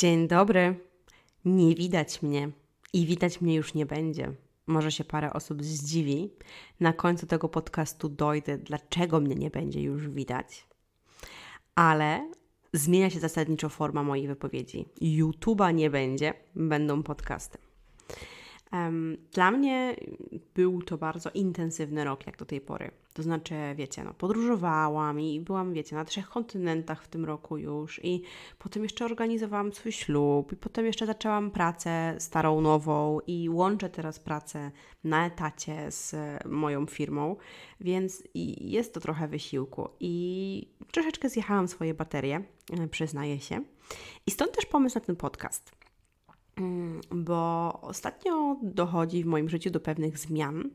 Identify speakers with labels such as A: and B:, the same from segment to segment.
A: Dzień dobry. Nie widać mnie i widać mnie już nie będzie. Może się parę osób zdziwi. Na końcu tego podcastu dojdę, dlaczego mnie nie będzie już widać. Ale zmienia się zasadniczo forma mojej wypowiedzi. YouTube'a nie będzie, będą podcasty. Dla mnie był to bardzo intensywny rok, jak do tej pory. To znaczy, wiecie, no, podróżowałam i byłam, wiecie, na trzech kontynentach w tym roku już, i potem jeszcze organizowałam swój ślub, i potem jeszcze zaczęłam pracę starą, nową, i łączę teraz pracę na etacie z moją firmą, więc jest to trochę wysiłku. I troszeczkę zjechałam swoje baterie, e, przyznaję się. I stąd też pomysł na ten podcast. Mm, bo ostatnio dochodzi w moim życiu do pewnych zmian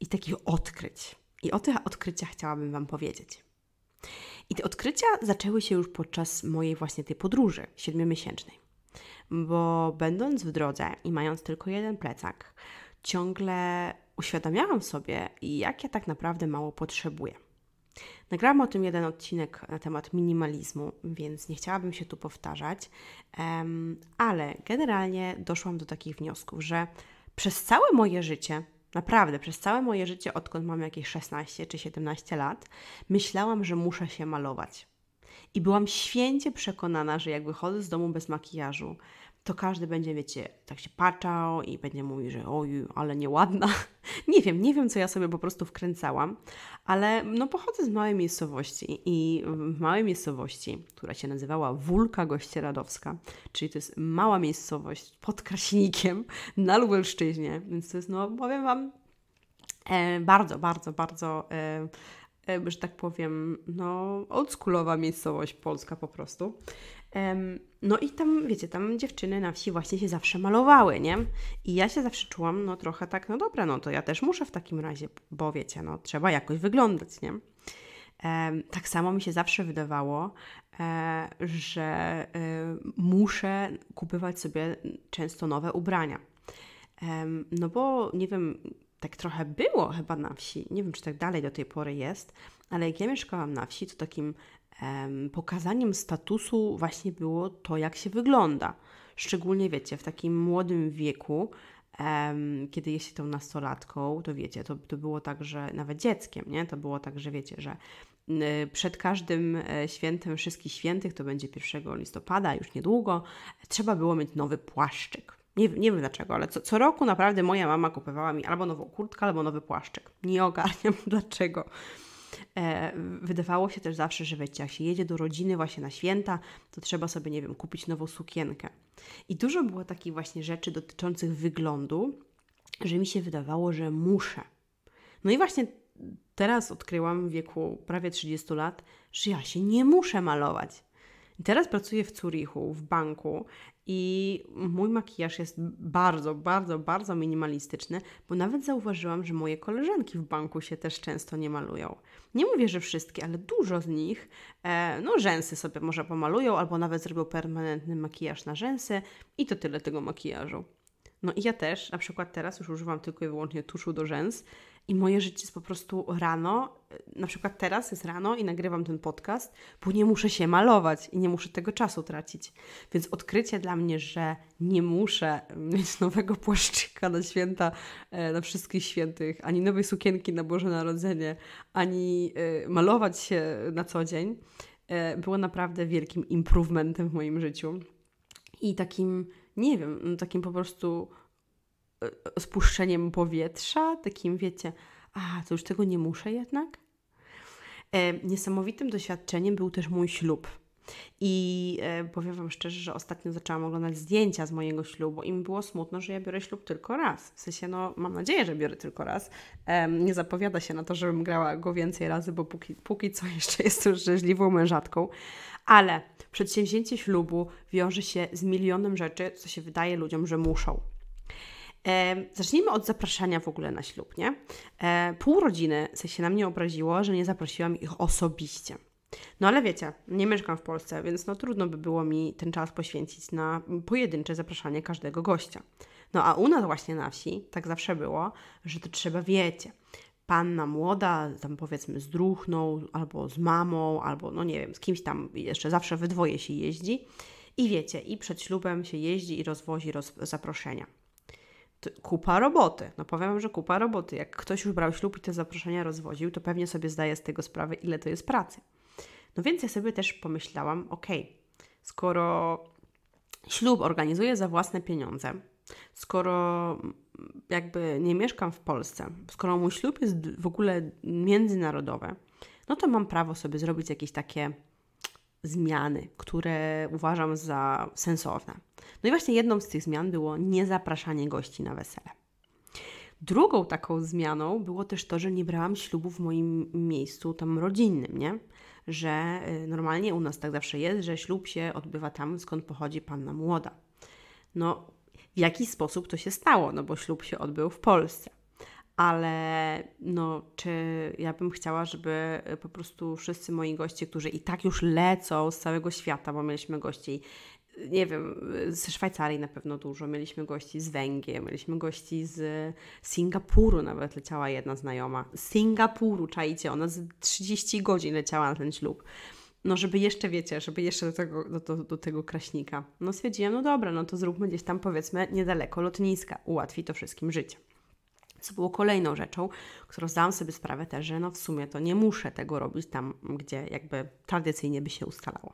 A: i takich odkryć. I o tych odkryciach chciałabym Wam powiedzieć. I te odkrycia zaczęły się już podczas mojej właśnie tej podróży siedmiomiesięcznej. Bo będąc w drodze i mając tylko jeden plecak, ciągle uświadamiałam sobie, jak ja tak naprawdę mało potrzebuję. Nagrałam o tym jeden odcinek na temat minimalizmu, więc nie chciałabym się tu powtarzać, ale generalnie doszłam do takich wniosków, że przez całe moje życie, naprawdę przez całe moje życie, odkąd mam jakieś 16 czy 17 lat, myślałam, że muszę się malować. I byłam święcie przekonana, że jak wychodzę z domu bez makijażu, to każdy będzie, wiecie, tak się patrzał i będzie mówił, że oj, ale nieładna. nie wiem, nie wiem, co ja sobie po prostu wkręcałam, ale no pochodzę z małej miejscowości i w małej miejscowości, która się nazywała Wólka Gościeradowska, czyli to jest mała miejscowość pod Kraśnikiem na Lubelszczyźnie, więc to jest, no powiem Wam, e, bardzo, bardzo, bardzo... E, e że tak powiem, no, oldschoolowa miejscowość polska po prostu. No i tam, wiecie, tam dziewczyny na wsi właśnie się zawsze malowały, nie? I ja się zawsze czułam, no trochę tak, no dobra, no to ja też muszę w takim razie, bo wiecie, no trzeba jakoś wyglądać, nie? tak samo mi się zawsze wydawało, e, że e, muszę kupywać sobie często nowe ubrania. no bo nie wiem, tak trochę było chyba na wsi, nie wiem czy tak dalej do tej pory jest, ale jak ja mieszkałam na wsi, to takim pokazaniem statusu właśnie było to, jak się wygląda. Szczególnie wiecie, w takim młodym wieku, kiedy jest się tą nastolatką, to wiecie, to, to było tak, że nawet dzieckiem, nie? To było tak, że wiecie, że przed każdym e, świętem wszystkich świętych, to będzie 1 listopada, już niedługo, trzeba było mieć nowy płaszczyk. Nie, nie wiem dlaczego, ale co, co roku naprawdę moja mama kupowała mi albo nową kurtkę, albo nowy płaszczyk. Nie ogarniam dlaczego. E, wydawało się też zawsze, że wiecie, jak się jedzie do rodziny właśnie na święta, to trzeba sobie, nie wiem, kupić nową sukienkę. I dużo było takich właśnie rzeczy dotyczących wyglądu, że mi się wydawało, że muszę. No i właśnie teraz odkryłam w wieku prawie 30 lat, że ja się nie muszę malować. I teraz pracuję w Zurichu, w banku i mój makijaż jest bardzo, bardzo, bardzo minimalistyczny, bo nawet zauważyłam, że moje koleżanki w banku się też często nie malują. Nie mówię, że wszystkie, ale dużo z nich, e, no rzęsy sobie może pomalują, albo nawet zrobią permanentny makijaż na rzęsy i to tyle tego makijażu. No i ja też, na przykład teraz już używam tylko i wyłącznie tuszu do rzęs i moje życie jest po prostu rano, na przykład teraz jest rano i nagrywam ten podcast, bo nie muszę się malować i nie muszę tego czasu tracić. Więc odkrycie dla mnie, że nie muszę mieć nowego płaszczyka na święta, e, na wszystkich świętych, ani nowej sukienki na Boże Narodzenie, ani e, malować się na co dzień, e, było naprawdę wielkim improvementem w moim życiu. I takim, nie wiem, no takim po prostu spuszczeniem powietrza, takim wiecie, a to już tego nie muszę jednak. E, niesamowitym doświadczeniem był też mój ślub. I e, powiem Wam szczerze, że ostatnio zaczęłam oglądać zdjęcia z mojego ślubu i mi było smutno, że ja biorę ślub tylko raz. W sensie, no, mam nadzieję, że biorę tylko raz. E, nie zapowiada się na to, żebym grała go więcej razy, bo póki, póki co jeszcze jestem szczęśliwą mężatką. Ale przedsięwzięcie ślubu wiąże się z milionem rzeczy, co się wydaje ludziom, że muszą. E, zacznijmy od zapraszania w ogóle na ślub, nie? E, pół rodziny się na mnie obraziło, że nie zaprosiłam ich osobiście. No ale wiecie, nie mieszkam w Polsce, więc no trudno by było mi ten czas poświęcić na pojedyncze zapraszanie każdego gościa. No a u nas właśnie na wsi tak zawsze było, że to trzeba, wiecie, panna młoda, tam powiedzmy z druchną, albo z mamą, albo no nie wiem, z kimś tam jeszcze zawsze we dwoje się jeździ I wiecie, i przed ślubem się jeździ i rozwozi roz zaproszenia. Kupa roboty. No powiem, że kupa roboty. Jak ktoś już brał ślub i te zaproszenia rozwoził, to pewnie sobie zdaje z tego sprawę, ile to jest pracy. No więc ja sobie też pomyślałam, ok, skoro ślub organizuję za własne pieniądze, skoro jakby nie mieszkam w Polsce, skoro mój ślub jest w ogóle międzynarodowy, no to mam prawo sobie zrobić jakieś takie zmiany, które uważam za sensowne. No i właśnie jedną z tych zmian było niezapraszanie gości na wesele. Drugą taką zmianą było też to, że nie brałam ślubu w moim miejscu tam rodzinnym, nie? Że y, normalnie u nas tak zawsze jest, że ślub się odbywa tam, skąd pochodzi panna młoda. No, w jaki sposób to się stało? No bo ślub się odbył w Polsce ale no, czy ja bym chciała, żeby po prostu wszyscy moi goście, którzy i tak już lecą z całego świata, bo mieliśmy gości, nie wiem, ze Szwajcarii na pewno dużo, mieliśmy gości z Węgier, mieliśmy gości z Singapuru, nawet leciała jedna znajoma. Z Singapuru, czajcie, ona z 30 godzin leciała na ten ślub. No, żeby jeszcze, wiecie, żeby jeszcze do tego, do, do, do tego kraśnika. No, stwierdziłam, no dobra, no to zróbmy gdzieś tam, powiedzmy, niedaleko lotniska. Ułatwi to wszystkim życie. Co było kolejną rzeczą, którą zdałam sobie sprawę też, że no w sumie to nie muszę tego robić tam, gdzie jakby tradycyjnie by się ustalało.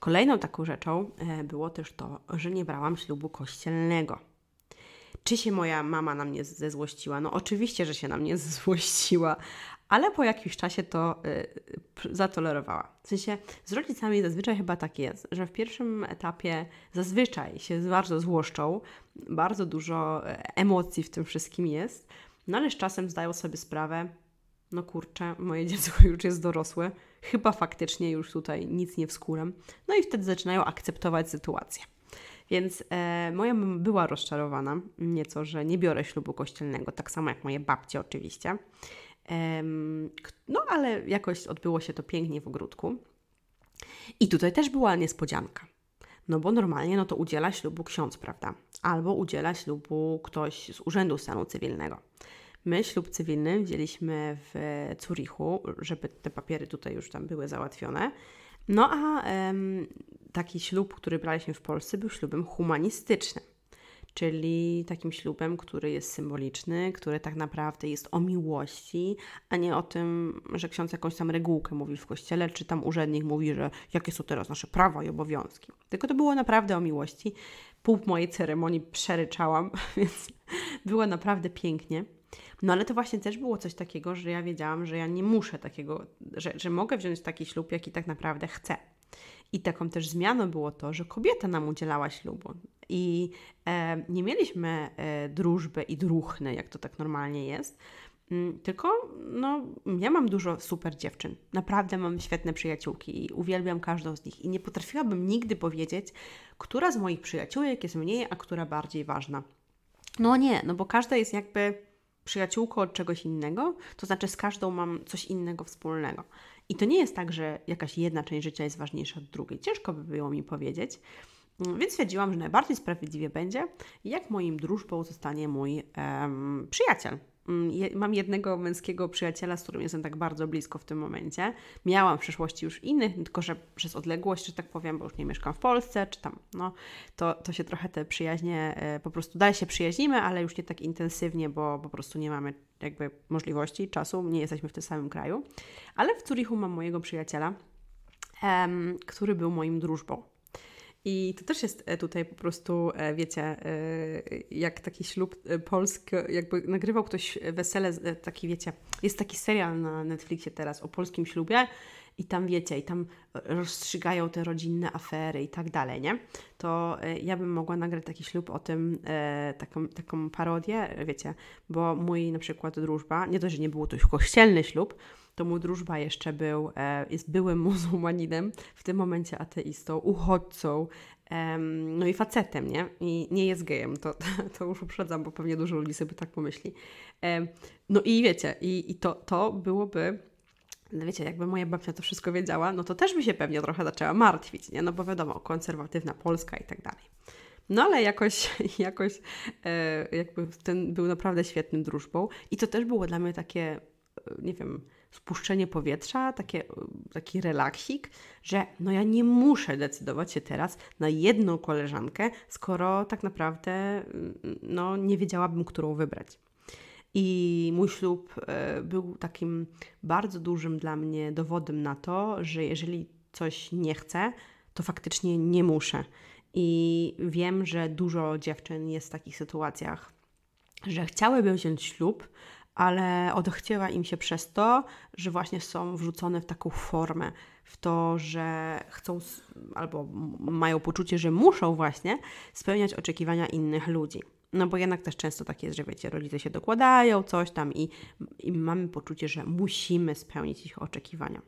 A: Kolejną taką rzeczą e, było też to, że nie brałam ślubu kościelnego. Czy się moja mama na mnie zezłościła? No oczywiście, że się na mnie zezłościła, ale po jakimś czasie to y, zatolerowała. W sensie z rodzicami zazwyczaj chyba tak jest, że w pierwszym etapie zazwyczaj się bardzo złoszczą, bardzo dużo e, emocji w tym wszystkim jest, no ale z czasem zdają sobie sprawę, no kurczę, moje dziecko już jest dorosłe, chyba faktycznie już tutaj nic nie wskóram, no i wtedy zaczynają akceptować sytuację. Więc e, moja mama była rozczarowana nieco, że nie biorę ślubu kościelnego, tak samo jak moje babcie oczywiście. No, ale jakoś odbyło się to pięknie w ogródku. I tutaj też była niespodzianka. No bo normalnie no to udziela ślubu ksiądz, prawda? Albo udziela ślubu ktoś z Urzędu Stanu Cywilnego. My ślub cywilny wzięliśmy w Zurichu, żeby te papiery tutaj już tam były załatwione. No a em, taki ślub, który braliśmy w Polsce, był ślubem humanistycznym czyli takim ślubem, który jest symboliczny, który tak naprawdę jest o miłości, a nie o tym, że ksiądz jakąś tam regułkę mówi w kościele, czy tam urzędnik mówi, że jakie są teraz nasze prawa i obowiązki. Tylko to było naprawdę o miłości. Pół mojej ceremonii przeryczałam, więc było naprawdę pięknie. No ale to właśnie też było coś takiego, że ja wiedziałam, że ja nie muszę takiego, że, że mogę wziąć taki ślub, jaki tak naprawdę chcę. I taką też zmianą było to, że kobieta nam udzielała ślubu. I e, nie mieliśmy e, drużby i druchny, jak to tak normalnie jest. Mm, tylko, no, ja mam dużo super dziewczyn. Naprawdę mam świetne przyjaciółki i uwielbiam każdą z nich. I nie potrafiłabym nigdy powiedzieć, która z moich przyjaciółek jest mniej, a która bardziej ważna. No nie, no bo każda jest jakby przyjaciółką od czegoś innego, to znaczy z każdą mam coś innego wspólnego. I to nie jest tak, że jakaś jedna część życia jest ważniejsza od drugiej. Ciężko by było mi powiedzieć. Mm, więc stwierdziłam, że najbardziej sprawiedliwie będzie, jak moim drużbą zostanie mój przyjaciel. Mm, mam jednego męskiego przyjaciela, z którym jestem tak bardzo blisko w tym momencie. Miałam w przeszłości już innych, tylko że przez odległość, że tak powiem, bo już nie mieszkam w Polsce, czy tam, no, to, to się trochę te przyjaźnie, e, po prostu dalej się przyjaźnimy, ale już nie tak intensywnie, bo po prostu nie mamy jakby możliwości, czasu, nie jesteśmy w tym samym kraju. Ale w Zurichu mam mojego przyjaciela, który był moim drużbą. I to też jest e, tutaj po prostu, e, wiecie, e, jak taki ślub polski, jakby nagrywał ktoś wesele, taki wiecie, jest taki serial na Netflixie teraz o polskim ślubie i tam wiecie, i tam rozstrzygają te rodzinne afery i tak dalej, nie? To ja bym mogła nagrać taki ślub o tym, taką, taką parodię, wiecie, bo mój na przykład drużba, nie to, że nie było to już kościelny ślub, to mój drużba jeszcze był, e, jest byłym muzułmaninem, w tym momencie ateistą, uchodźcą, no i facetem, nie? I nie jest gejem, to, to już uprzedzam, bo pewnie dużo ludzi sobie tak pomyśli. No i wiecie, i, i to, to byłoby wiecie, jakby moja babcia to wszystko wiedziała, no to też by się pewnie trochę zaczęła martwić, nie? No bo wiadomo, konserwatywna Polska i tak dalej. No ale jakoś, jakoś e, jakby ten był naprawdę świetnym drużbą i to też było dla mnie takie, e, nie wiem, spuszczenie powietrza, takie, taki relaksik, że no ja nie muszę decydować się teraz na jedną koleżankę, skoro tak naprawdę mm, no, nie wiedziałabym, którą wybrać. I mój ślub e, był takim bardzo dużym dla mnie dowodem na to, że jeżeli coś nie chcę, to faktycznie nie muszę. I wiem, że dużo dziewczyn jest w takich sytuacjach, że chciałyby wziąć ślub, ale odechciewa im się przez to, że właśnie są wrzucone w taką formę, w to, że chcą albo mają poczucie, że muszą właśnie spełniać oczekiwania innych ludzi. No bo jednak też często tak jest, że wiecie, rodzice się dokładają, coś tam i, i mamy poczucie, że musimy spełnić ich oczekiwania.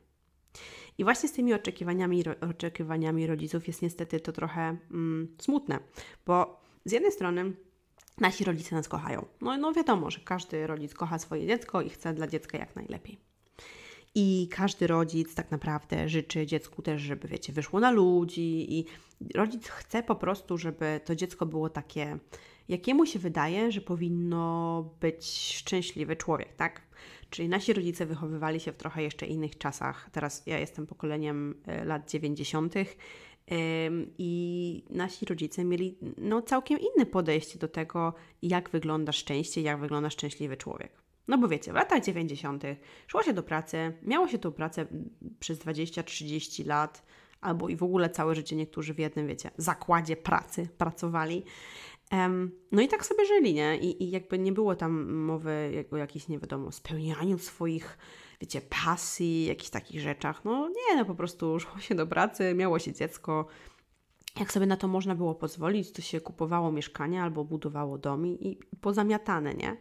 A: I właśnie z tymi oczekiwaniami, oczekiwaniami rodziców jest niestety to trochę mm, smutne, bo z jednej strony nasi rodzice nas kochają. No, no wiadomo, że każdy rodzic kocha swoje dziecko i chce dla dziecka jak najlepiej. I każdy rodzic tak naprawdę życzy dziecku też, żeby, wiecie, wyszło na ludzi, i rodzic chce po prostu, żeby to dziecko było takie, jakiemu się wydaje, że powinno być szczęśliwy człowiek, tak? Czyli nasi rodzice wychowywali się w trochę jeszcze innych czasach. Teraz ja jestem pokoleniem e, lat 90. I nasi rodzice mieli no, całkiem inne podejście do tego, jak wygląda szczęście, jak wygląda szczęśliwy człowiek. No bo wiecie, w latach 90. szło się do pracy, miało się tą pracę przez 20-30 lat, albo i w ogóle całe życie niektórzy w jednym, wiecie, zakładzie pracy pracowali. No i tak sobie żyli, nie? I, I, jakby nie było tam mowy o jakichś, nie wiadomo, spełnianiu swoich, wiecie, pasji, jakichś takich rzeczach. No nie, no po prostu szło się do pracy, miało się dziecko. Jak sobie na to można było pozwolić, to się kupowało mieszkanie albo budowało dom i pozamiatane, nie?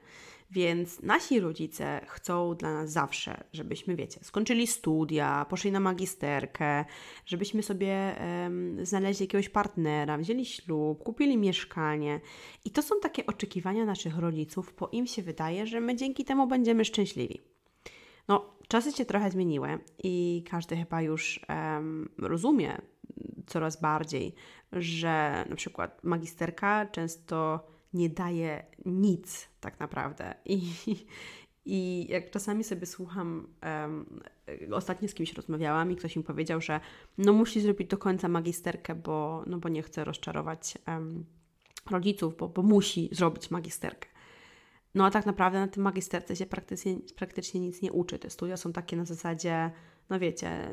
A: Więc nasi rodzice chcą dla nas zawsze, żebyśmy, wiecie, skończyli studia, poszli na magisterkę, żebyśmy sobie um, znaleźli jakiegoś partnera, wzięli ślub, kupili mieszkanie. I to są takie oczekiwania naszych rodziców, bo im się wydaje, że my dzięki temu będziemy szczęśliwi. No, czasy się trochę zmieniły i każdy chyba już um, rozumie coraz bardziej, że na przykład magisterka często nie daje nic tak naprawdę. I, i jak czasami sobie słucham, um, ostatnio z kimś rozmawiałam i ktoś mi powiedział, że no musi zrobić do końca magisterkę, bo, no bo nie chce rozczarować um, rodziców, bo, bo musi zrobić magisterkę. No a tak naprawdę na tym magisterce się praktycznie, praktycznie nic nie uczy. Te studia są takie na zasadzie no wiecie,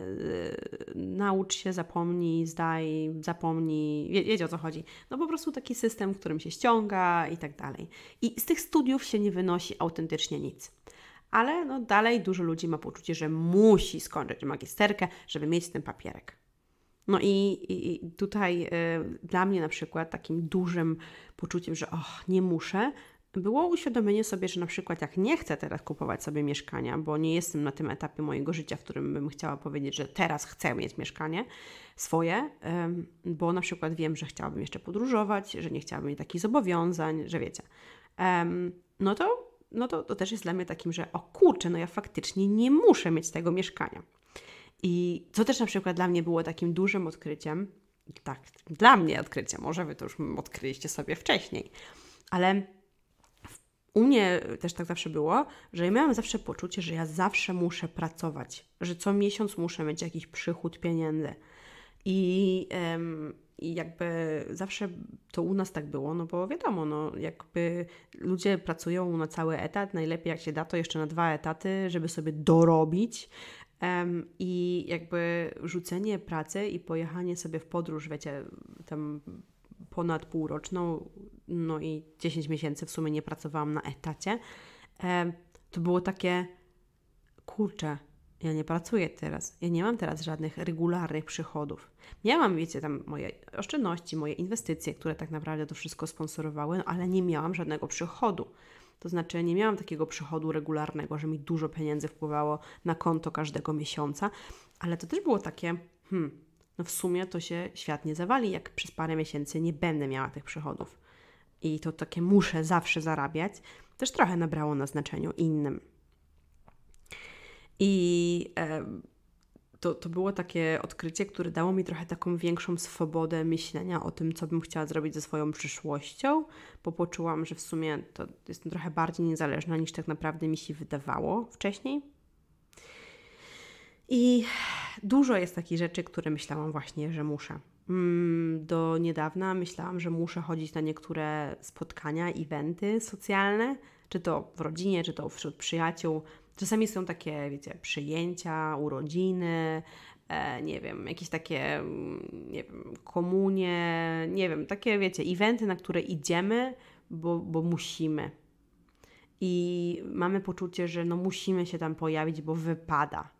A: yy, naucz się, zapomnij, zdaj, zapomnij, wie, wiecie o co chodzi. No po prostu taki system, którym się ściąga i tak dalej. I z tych studiów się nie wynosi autentycznie nic. Ale no dalej dużo ludzi ma poczucie, że musi skończyć magisterkę, żeby mieć ten papierek. No i, i tutaj y, dla mnie na przykład takim dużym poczuciem, że och, nie muszę, było uświadomienie sobie, że na przykład jak nie chcę teraz kupować sobie mieszkania, bo nie jestem na tym etapie mojego życia, w którym bym chciała powiedzieć, że teraz chcę mieć mieszkanie swoje, bo na przykład wiem, że chciałabym jeszcze podróżować, że nie chciałabym mieć takich zobowiązań, że wiecie, no to, no to, to też jest dla mnie takim, że o kurczę, no ja faktycznie nie muszę mieć tego mieszkania. I co też na przykład dla mnie było takim dużym odkryciem, tak, dla mnie odkryciem, może Wy to już odkryliście sobie wcześniej, ale u mnie też tak zawsze było, że ja miałam zawsze poczucie, że ja zawsze muszę pracować, że co miesiąc muszę mieć jakiś przychód pieniędzy. I, um, i jakby zawsze to u nas tak było, no bo wiadomo, no jakby ludzie pracują na cały etat, najlepiej jak się da to jeszcze na dwa etaty, żeby sobie dorobić. Um, I jakby rzucenie pracy i pojechanie sobie w podróż, wiecie, tam ponad półroczną, no i 10 miesięcy w sumie nie pracowałam na etacie, e, to było takie, kurczę, ja nie pracuję teraz, ja nie mam teraz żadnych regularnych przychodów. Miałam, wiecie, tam moje oszczędności, moje inwestycje, które tak naprawdę to wszystko sponsorowały, no, ale nie miałam żadnego przychodu. To znaczy, nie miałam takiego przychodu regularnego, że mi dużo pieniędzy wpływało na konto każdego miesiąca, ale to też było takie, hmm, no w sumie to się świat nie zawali, jak przez parę miesięcy nie będę miała tych przychodów. I to takie muszę zawsze zarabiać, też trochę nabrało na znaczeniu innym. I e, to, to było takie odkrycie, które dało mi trochę taką większą swobodę myślenia o tym, co bym chciała zrobić ze swoją przyszłością, bo poczułam, że w sumie to jestem trochę bardziej niezależna niż tak naprawdę mi się wydawało wcześniej. I dużo jest takich rzeczy, które myślałam właśnie, że muszę. Mm, do niedawna myślałam, że muszę chodzić na niektóre spotkania, eventy socjalne, czy to w rodzinie, czy to wśród przyjaciół. Czasami są takie, wiecie, przyjęcia, urodziny, e, nie wiem, jakieś takie, mm, nie wiem, komunie, nie wiem, takie, wiecie, eventy, na które idziemy, bo, bo musimy. I mamy poczucie, że no musimy się tam pojawić, bo wypada.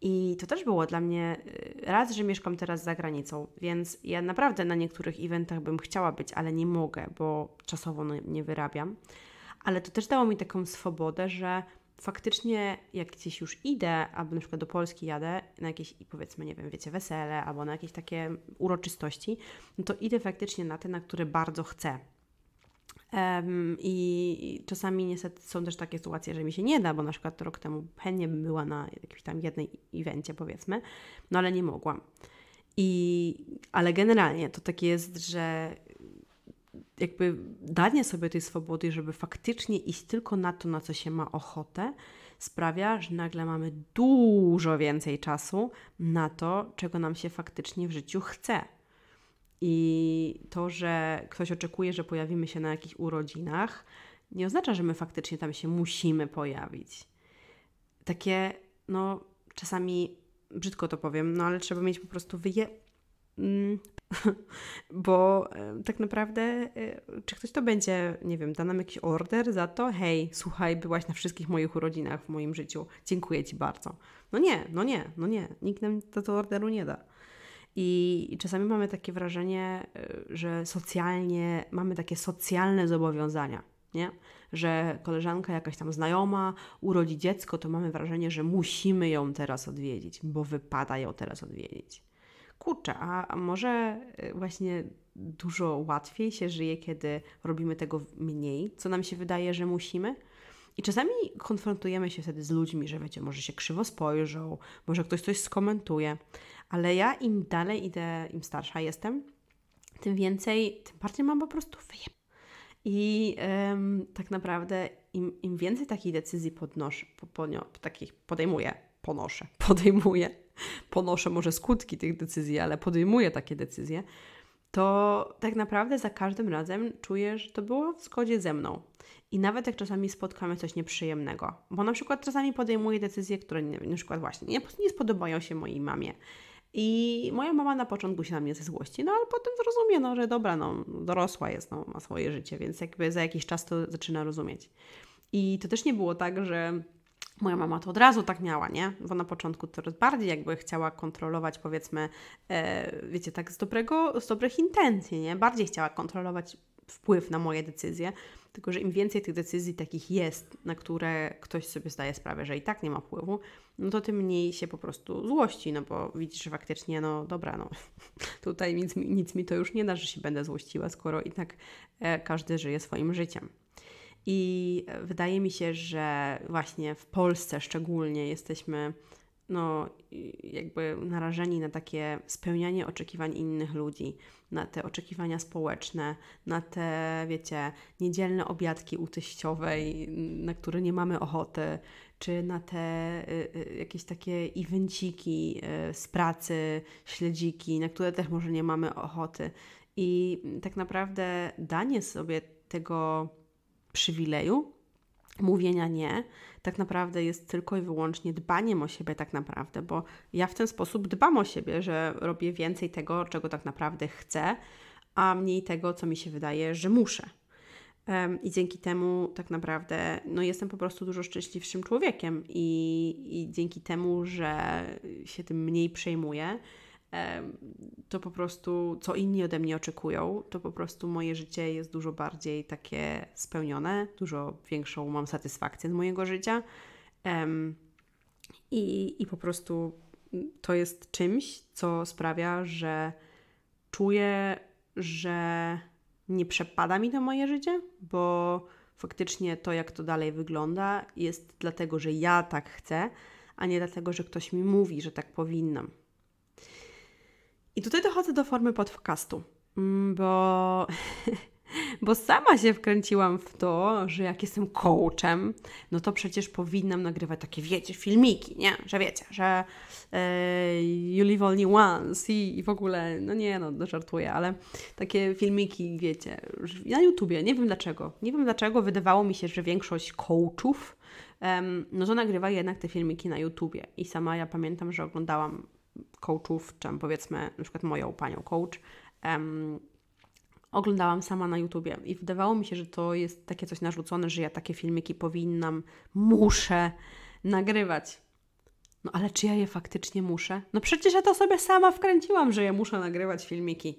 A: I to też było dla mnie y, raz, że mieszkam teraz za granicą, więc ja naprawdę na niektórych eventach bym chciała być, ale nie mogę, bo czasowo no, nie wyrabiam. Ale to też dało mi taką swobodę, że faktycznie jak gdzieś już idę, albo na przykład do Polski jadę na jakieś, powiedzmy, nie wiem, wiecie, wesele, albo na jakieś takie uroczystości, no to idę faktycznie na te, na które bardzo chcę. Um, I czasami niestety są też takie sytuacje, że mi się nie da, bo na przykład rok temu chętnie bym była na jakimś tam jednej evencie, powiedzmy, no ale nie mogłam. I, ale generalnie to takie jest, że jakby danie sobie tej swobody, żeby faktycznie iść tylko na to, na co się ma ochotę, sprawia, że nagle mamy dużo więcej czasu na to, czego nam się faktycznie w życiu chce. I to, że ktoś oczekuje, że pojawimy się na jakichś urodzinach, nie oznacza, że my faktycznie tam się musimy pojawić. Takie, no, czasami brzydko to powiem, no ale trzeba mieć po prostu wyje. Mm, bo e, tak naprawdę, e, czy ktoś to będzie, nie wiem, da nam jakiś order za to? Hej, słuchaj, byłaś na wszystkich moich urodzinach w moim życiu, dziękuję Ci bardzo. No nie, no nie, no nie, nikt nam to orderu nie da. I, czasami mamy takie wrażenie, y, że socjalnie mamy takie socjalne zobowiązania, nie? Że koleżanka jakaś tam znajoma urodzi dziecko, to mamy wrażenie, że musimy ją teraz odwiedzić, bo wypada ją teraz odwiedzić. Kurczę, a, może y, właśnie dużo łatwiej się żyje, kiedy robimy tego mniej, co nam się wydaje, że musimy? I czasami konfrontujemy się wtedy z ludźmi, że wiecie, może się krzywo spojrzą, może ktoś coś skomentuje, ale ja im dalej idę, im starsza jestem, tym więcej, tym bardziej mam po prostu wyjem. I ym, tak naprawdę im, im więcej takich decyzji podnoszę, po, po, takich podejmuję, ponoszę, podejmuję, ponoszę może skutki tych decyzji, ale podejmuję takie decyzje, to tak naprawdę za każdym razem czuję, że to było w zgodzie ze mną. I nawet jak czasami spotkamy coś nieprzyjemnego, bo na przykład czasami podejmuję decyzje, które nie, na przykład właśnie nie, nie spodobają się mojej mamie, i moja mama na początku się na mnie ze złości, no ale potem zrozumie, no, że dobra, no, dorosła jest, no, ma swoje życie, więc jakby za jakiś czas to zaczyna rozumieć. I to też nie było tak, że moja mama to od razu tak miała, nie? Bo na początku to bardziej jakby chciała kontrolować, powiedzmy, e, wiecie, tak z, dobrego, z dobrych intencji, nie? Bardziej chciała kontrolować wpływ na moje decyzje, tylko że im więcej tych decyzji takich jest, na które ktoś sobie zdaje sprawę, że i tak nie ma wpływu, no to tym mniej się po prostu złości, no bo widzisz, że faktycznie, no dobra, no tutaj nic, nic mi to już nie da, że się będę złościła, skoro i tak e, każdy żyje swoim życiem. I wydaje mi się, że właśnie w Polsce szczególnie jesteśmy no, jakby narażeni na takie spełnianie oczekiwań innych ludzi, na te oczekiwania społeczne, na te, wiecie, niedzielne obiadki u teściowej, na które nie mamy ochoty, czy na te y, y, jakieś takie evenciki y, z pracy, śledziki, na które też może nie mamy ochoty. I tak naprawdę danie sobie tego przywileju mówienia nie, tak naprawdę jest tylko i wyłącznie dbaniem o siebie, tak naprawdę, bo ja w ten sposób dbam o siebie, że robię więcej tego, czego tak naprawdę chcę, a mniej tego, co mi się wydaje, że muszę. I dzięki temu tak naprawdę no, jestem po prostu dużo szczęśliwszym człowiekiem, i, i dzięki temu, że się tym mniej przejmuję, to po prostu, co inni ode mnie oczekują, to po prostu moje życie jest dużo bardziej takie spełnione, dużo większą mam satysfakcję z mojego życia. I, I po prostu to jest czymś, co sprawia, że czuję, że nie przepada mi to moje życie, bo faktycznie to, jak to dalej wygląda, jest dlatego, że ja tak chcę, a nie dlatego, że ktoś mi mówi, że tak powinnam. I tutaj dochodzę do formy podcastu, mm, bo bo sama się wkręciłam w to, że jak jestem coachem, no to przecież powinnam nagrywać takie, wiecie, filmiki, nie? Że wiecie, że e, you live only once i, i w ogóle, no nie, no, no żartuję, ale takie filmiki, wiecie, na YouTubie, nie wiem dlaczego. Nie wiem dlaczego, wydawało mi się, że większość coachów no to nagrywa jednak te filmiki na YouTubie i sama ja pamiętam, że oglądałam coachów, czy powiedzmy na przykład moją panią coach, um, oglądałam sama na YouTubie i wydawało mi się, że to jest takie coś narzucone, że ja takie filmiki powinnam, muszę nagrywać. No ale czy ja je faktycznie muszę? No przecież ja to sobie sama wkręciłam, że ja muszę nagrywać filmiki.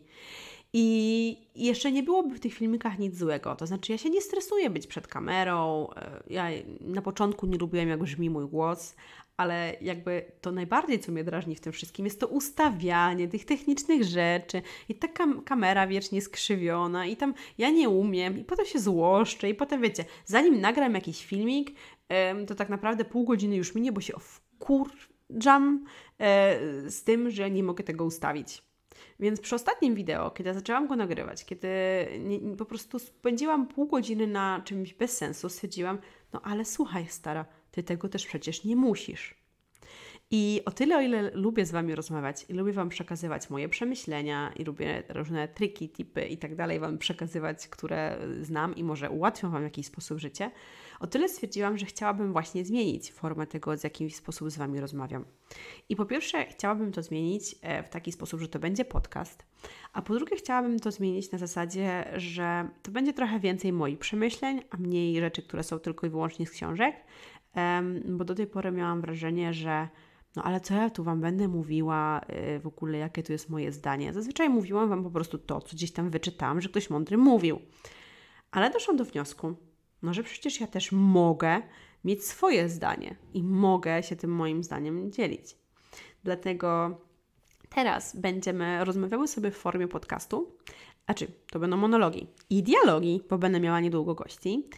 A: I jeszcze nie byłoby w tych filmikach nic złego. To znaczy, ja się nie stresuję być przed kamerą. E, ja na początku nie lubiłam, jak brzmi mój głos, ale jakby to najbardziej, co mnie drażni w tym wszystkim, jest to ustawianie tych technicznych rzeczy i ta kam kamera wiecznie skrzywiona i tam ja nie umiem i potem się złoszczę i potem wiecie, zanim nagram jakiś filmik, to tak naprawdę pół godziny już minie, bo się wkurczam e, z tym, że nie mogę tego ustawić. Więc przy ostatnim wideo, kiedy zaczęłam go nagrywać, kiedy nie, po prostu spędziłam pół godziny na czymś bez sensu, stwierdziłam, no ale słuchaj stara, ty tego też przecież nie musisz. I o tyle, o ile lubię z Wami rozmawiać i lubię Wam przekazywać moje przemyślenia i lubię różne triki, tipy i tak dalej Wam przekazywać, które znam i może ułatwią Wam w jakiś sposób życie, o tyle stwierdziłam, że chciałabym właśnie zmienić formę tego, z jakiś sposób z Wami rozmawiam. I po pierwsze, chciałabym to zmienić e, w taki sposób, że to będzie podcast, a po drugie, chciałabym to zmienić na zasadzie, że to będzie trochę więcej moich przemyśleń, a mniej rzeczy, które są tylko i wyłącznie z książek, bo do tej pory miałam wrażenie, że no ale co ja tu Wam będę mówiła y, w ogóle, jakie tu jest moje zdanie? Zazwyczaj mówiłam Wam po prostu to, co gdzieś tam wyczytałam, że ktoś mądry mówił. Ale doszłam do wniosku, no że przecież ja też mogę mieć swoje zdanie i mogę się tym moim zdaniem dzielić. Dlatego teraz będziemy rozmawiały sobie w formie podcastu, a czy to będą monologi i dialogi, bo będę miała niedługo gości.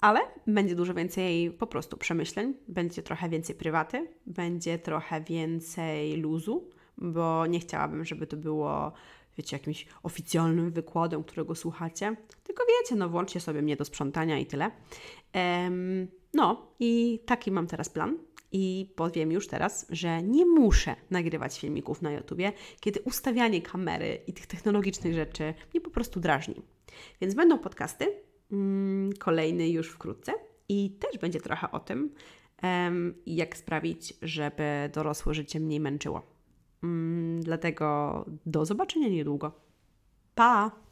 A: Ale będzie dużo więcej po prostu przemyśleń, będzie trochę więcej prywaty, będzie trochę więcej luzu, bo nie chciałabym, żeby to było, wiecie, jakimś oficjalnym wykładem, którego słuchacie, tylko wiecie, no włączcie sobie mnie do sprzątania i tyle. No i taki mam teraz plan. I powiem już teraz, że nie muszę nagrywać filmików na YouTubie, kiedy ustawianie kamery i tych technologicznych rzeczy mnie po prostu drażni. Więc będą podcasty, kolejny już wkrótce. I też będzie trochę o tym, jak sprawić, żeby dorosłe życie mniej męczyło. Mm, dlatego do zobaczenia niedługo. Pa!